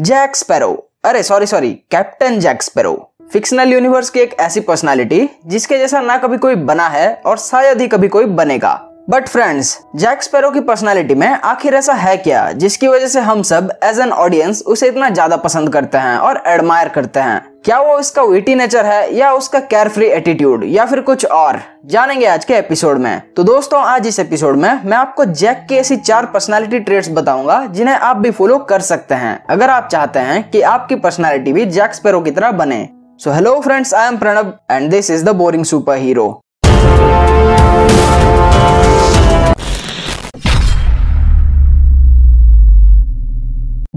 Jack Sparrow अरे sorry sorry captain Jack Sparrow fictional universe की एक ऐसी पर्सनालिटी जिसके जैसा ना कभी कोई बना है और शायद ही कभी कोई बनेगा। बट फ्रेंड्स जैक स्पैरो की पर्सनालिटी में आखिर ऐसा है क्या जिसकी वजह से हम सब एज एन ऑडियंस उसे इतना ज़्यादा पसंद करते हैं और एडमायर करते हैं? क्या वो इसका विटी नेचर है, या उसका केयर फ्री एटीट्यूड या फिर कुछ और? जानेंगे आज के एपिसोड में। तो दोस्तों, आज इस एपिसोड में मैं आपको जैक की ऐसी चार पर्सनालिटी ट्रेट्स बताऊँगा, जिन्हें आप भी फॉलो कर सकते हैं। अगर आप चाहते हैं कि आपकी पर्सनालिटी भी जैक स्पेरो की तरह बने। So hello friends I am Pranab and this is the boring superhero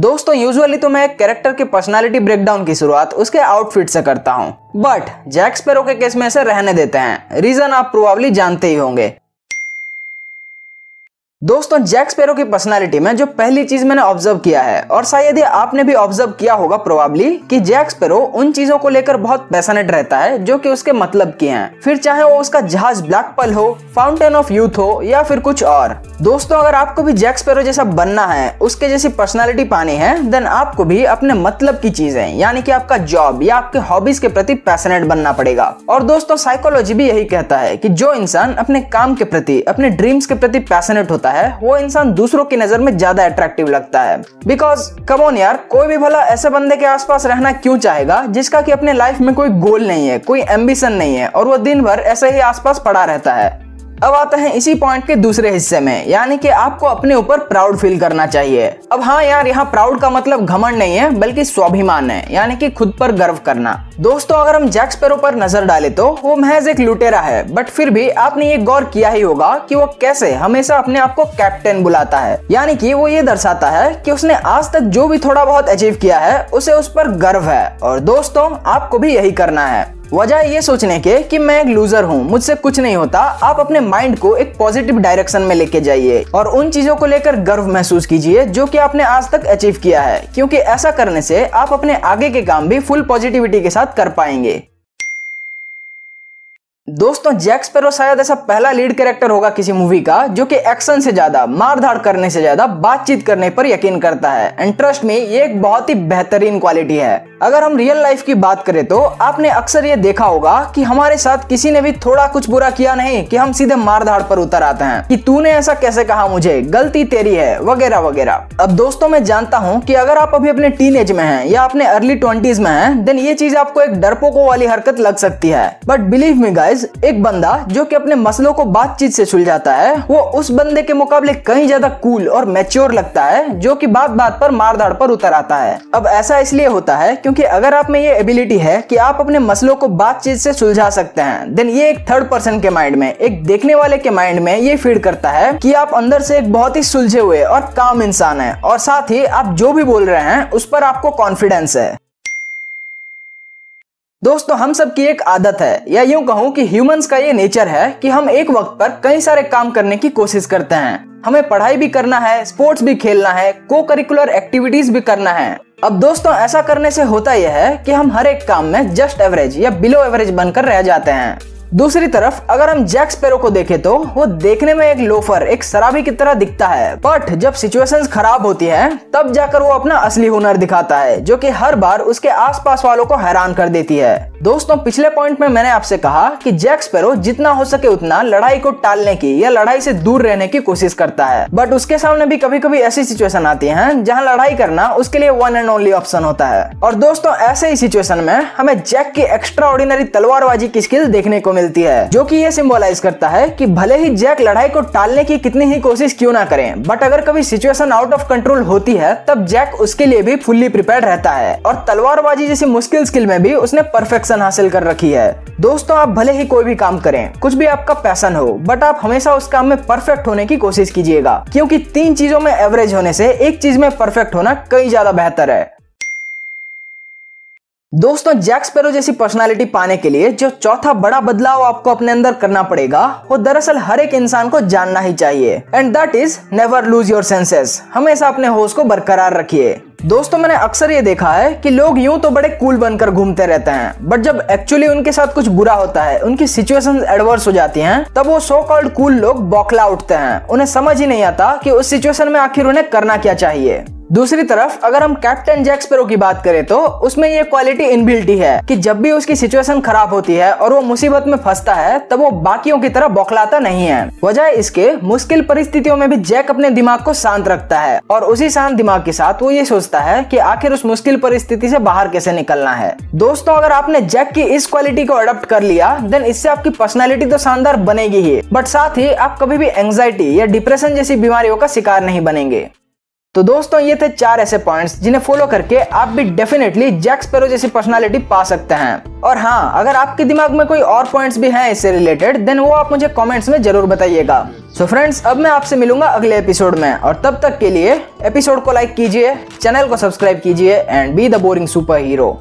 दोस्तों यूजुअली तो मैं एक कैरेक्टर की पर्सनालिटी ब्रेकडाउन की शुरुआत उसके आउटफिट से करता हूँ। बट जैक स्पेरो के केस में ऐसे रहने देते हैं। रीजन आप प्रोबेबली जानते ही होंगे। दोस्तों जैक स्पेरो की पर्सनालिटी में जो पहली चीज़ मैंने ऑब्ज़र्व किया है, और शायद ये आपने भी ऑब्ज़र्व किया होगा प्रोबेबली कि जैक स्पैरो उन चीज़ों को लेकर बहुत पैसानेट रहता है, जो कि उसके मतलब की हैं। फिर चाहे वो उसका जहाज़ ब्लैक पल हो फाउंटेन ऑफ़ यूथ हो, या फिर कुछ और। दोस्तों, अगर आपको भी जैक स्पेरो जैसा बनना है, उसके जैसी पर्सनैलिटी पानी है देन आपको भी अपने मतलब की चीज़ें, यानी कि आपका जॉब या आपके हॉबीज के प्रति पैसनेट बनना पड़ेगा। और दोस्तों साइकोलॉजी भी यही कहता है कि जो इंसान अपने काम के प्रति, अपने ड्रीम्स के प्रति पैसनेट होता है वो इंसान दूसरों की नज़र में ज़्यादा अट्रैक्टिव लगता है। बिकॉज़ कमोन यार, कोई भी भला ऐसे बंदे के आसपास रहना क्यों चाहेगा, जिसका कि अपने लाइफ में कोई गोल नहीं है, कोई एम्बिशन नहीं है, और वो दिन भर ऐसे ही आसपास पड़ा रहता है। अब आते हैं इसी पॉइंट के दूसरे हिस्से में, यानी कि आपको अपने ऊपर प्राउड फील करना चाहिए। अब हाँ यार, यहाँ प्राउड का मतलब घमंड नहीं है, बल्कि स्वाभिमान है, यानी कि खुद पर गर्व करना। दोस्तों, अगर हम जैक स्पैरो पर नज़र डाले तो वो महज एक लुटेरा है बट फिर भी आपने ये गौर किया ही होगा कि वो कैसे हमेशा अपने आप को कैप्टन बुलाता है। यानी कि वो ये दर्शाता है कि उसने आज तक जो भी थोड़ा बहुत अचीव किया है, उसे उस पर गर्व है। और दोस्तों, आपको भी यही करना है। वजह ये सोचने के कि मैं एक लूजर हूँ, मुझसे कुछ नहीं होता। आप अपने माइंड को एक पॉजिटिव डायरेक्शन में लेके जाइए और उन चीज़ों को लेकर गर्व महसूस कीजिए जो कि आपने आज तक अचीव किया है, क्योंकि ऐसा करने से आप अपने आगे के काम भी फुल पॉजिटिविटी के साथ कर पाएँगे। दोस्तों जैक स्पैरो शायद ऐसा पहला लीड कैरेक्टर होगा किसी मूवी का, जो कि एक्शन से ज़्यादा मार धाड़ करने से ज़्यादा, बातचीत करने पर यकीन करता है। एंड ट्रस्ट में ये एक बहुत ही बेहतरीन क्वालिटी है। अगर हम रियल लाइफ की बात करें तो आपने अक्सर ये देखा होगा कि हमारे साथ किसी ने भी थोड़ा कुछ बुरा किया नहीं, कि हम सीधे मार धाड़ पर उतर आते हैं, कि तूने ऐसा कैसे कहा मुझे, गलती तेरी है, वगैरह वगैरह। अब दोस्तों मैं जानता हूँ कि अगर आप अभी अपने टीन एज में हैं या अपने अर्ली ट्वेंटीज में हैं देन ये चीज़ आपको एक डरपोको वाली हरकत लग सकती है। बट बिलीव मी गाइज़ एक बंदा जो कि अपने मसलों को बातचीत से सुलझाता है, वो उस बंदे के मुकाबले कहीं ज़्यादा कूल और मेच्योर लगता है, जो कि बात बात पर मार धाड़ पर उतर आता है। अब ऐसा इसलिए होता है क्योंकि अगर आप में ये एबिलिटी है कि आप अपने मसलों को बातचीत से सुलझा सकते हैं देन ये एक थर्ड पर्सन के माइंड में, एक देखने वाले के माइंड में ये फ़ीड करता है कि आप अंदर से एक बहुत ही सुलझे हुए और काम इंसान है। और साथ ही आप जो भी बोल रहे हैं, उस पर आपको कॉन्फिडेंस है। दोस्तों, हम सब की एक आदत है, या यूँ कहूँ कि ह्यूमंस का ये नेचर है कि हम एक वक्त पर कई सारे काम करने की कोशिश करते हैं। हमें पढ़ाई भी करना है स्पोर्ट्स भी खेलना है को करिकुलर एक्टिविटीज़ भी करना है। अब दोस्तों, ऐसा करने से होता यह है कि हम हर एक काम में जस्ट एवरेज या बिलो एवरेज बनकर रह जाते हैं। दूसरी तरफ़, अगर हम जैक स्पेरो को देखें तो वो देखने में एक लोफर एक शराबी की तरह दिखता है। बट जब सिचुएशंस खराब होती है, तब जाकर वो अपना असली हुनर दिखाता है, जो कि हर बार उसके आसपास वालों को हैरान कर देती है। दोस्तों, पिछले पॉइंट में मैंने आपसे कहा कि जैक स्पेरो जितना हो सके उतना लड़ाई को टालने की या लड़ाई से दूर रहने की कोशिश करता है। बट उसके सामने भी कभी कभी ऐसी सिचुएशन आती है जहाँ लड़ाई करना उसके लिए वन एंड ओनली ऑप्शन होता है। और दोस्तों, ऐसे ही सिचुएशन में हमें जैक की एक्स्ट्रा ऑर्डिनरी तलवारबाजी की स्किल देखने को मिलती है, जो की ये सिंबलाइज करता है की भले ही जैक लड़ाई को टालने की कितनी ही कोशिश क्यों ना करें बट अगर कभी सिचुएशन आउट ऑफ़ कंट्रोल होती है, तब जैक उसके लिए भी फुल्ली प्रिपेयर रहता है। और तलवारबाजी जैसी मुश्किल स्किल में भी उसने परफेक्शन हासिल कर रखी है। दोस्तों, आप भले ही कोई भी काम करें, कुछ भी आपका पैसन हो बट आप हमेशा उस काम में परफेक्ट होने की कोशिश कीजिएगा, क्योंकि तीन चीज़ों में एवरेज होने से एक चीज़ में परफेक्ट होना कई ज़्यादा बेहतर है। दोस्तों जैक स्पैरो जैसी पर्सनालिटी पाने के लिए जो चौथा बड़ा बदलाव आपको अपने अंदर करना पड़ेगा, वो दरअसल हर एक इंसान को जानना ही चाहिए। And that is never lose your senses हमेशा अपने होश को बरकरार रखिए। दोस्तों, मैंने अक्सर ये देखा है कि लोग यूँ तो बड़े कूल बनकर घूमते रहते हैं बट जब एक्चुअली उनके साथ कुछ बुरा होता है, उनकी सिचुएशन एडवर्स हो जाती हैं, तब वो सो कॉल्ड कूल लोग बौखला उठते हैं। उन्हें समझ ही नहीं आता कि उस सिचुएशन में आखिर उन्हें करना क्या चाहिए। दूसरी तरफ़, अगर हम कैप्टन जैक स्पेरो की बात करें तो उसमें ये क्वालिटी इनबिल्ट ही कि जब भी उसकी सिचुएशन खराब होती है और वो मुसीबत में फंसता है, तब वो बाकियों की तरह बौखलाता नहीं है। वजह इसके, मुश्किल परिस्थितियों में भी जैक अपने दिमाग को शांत रखता है और उसी शांत दिमाग के साथ वो ये सोचता है की आखिर उस मुश्किल परिस्थिति से बाहर कैसे निकलना है। दोस्तों, अगर आपने जैक की इस क्वालिटी को अडोप्ट कर लिया देन इससे आपकी पर्सनैलिटी तो शानदार बनेगी ही। बट साथ ही, आप कभी भी एंग्जाइटी या डिप्रेशन जैसी बीमारियों का शिकार नहीं बनेंगे। तो दोस्तों, ये थे चार ऐसे पॉइंट्स जिन्हें फॉलो करके आप भी डेफिनेटली जैक स्पेरो जैसी पर्सनालिटी पा सकते हैं। और हाँ अगर आपके दिमाग में कोई और पॉइंट्स भी हैं इससे रिलेटेड देन वो आप मुझे कमेंट्स में ज़रूर बताइएगा। सो so फ्रेंड्स अब मैं आपसे मिलूँगा अगले एपिसोड में, और तब तक के लिए एपिसोड को लाइक कीजिए चैनल को सब्सक्राइब कीजिए and be the boring superhero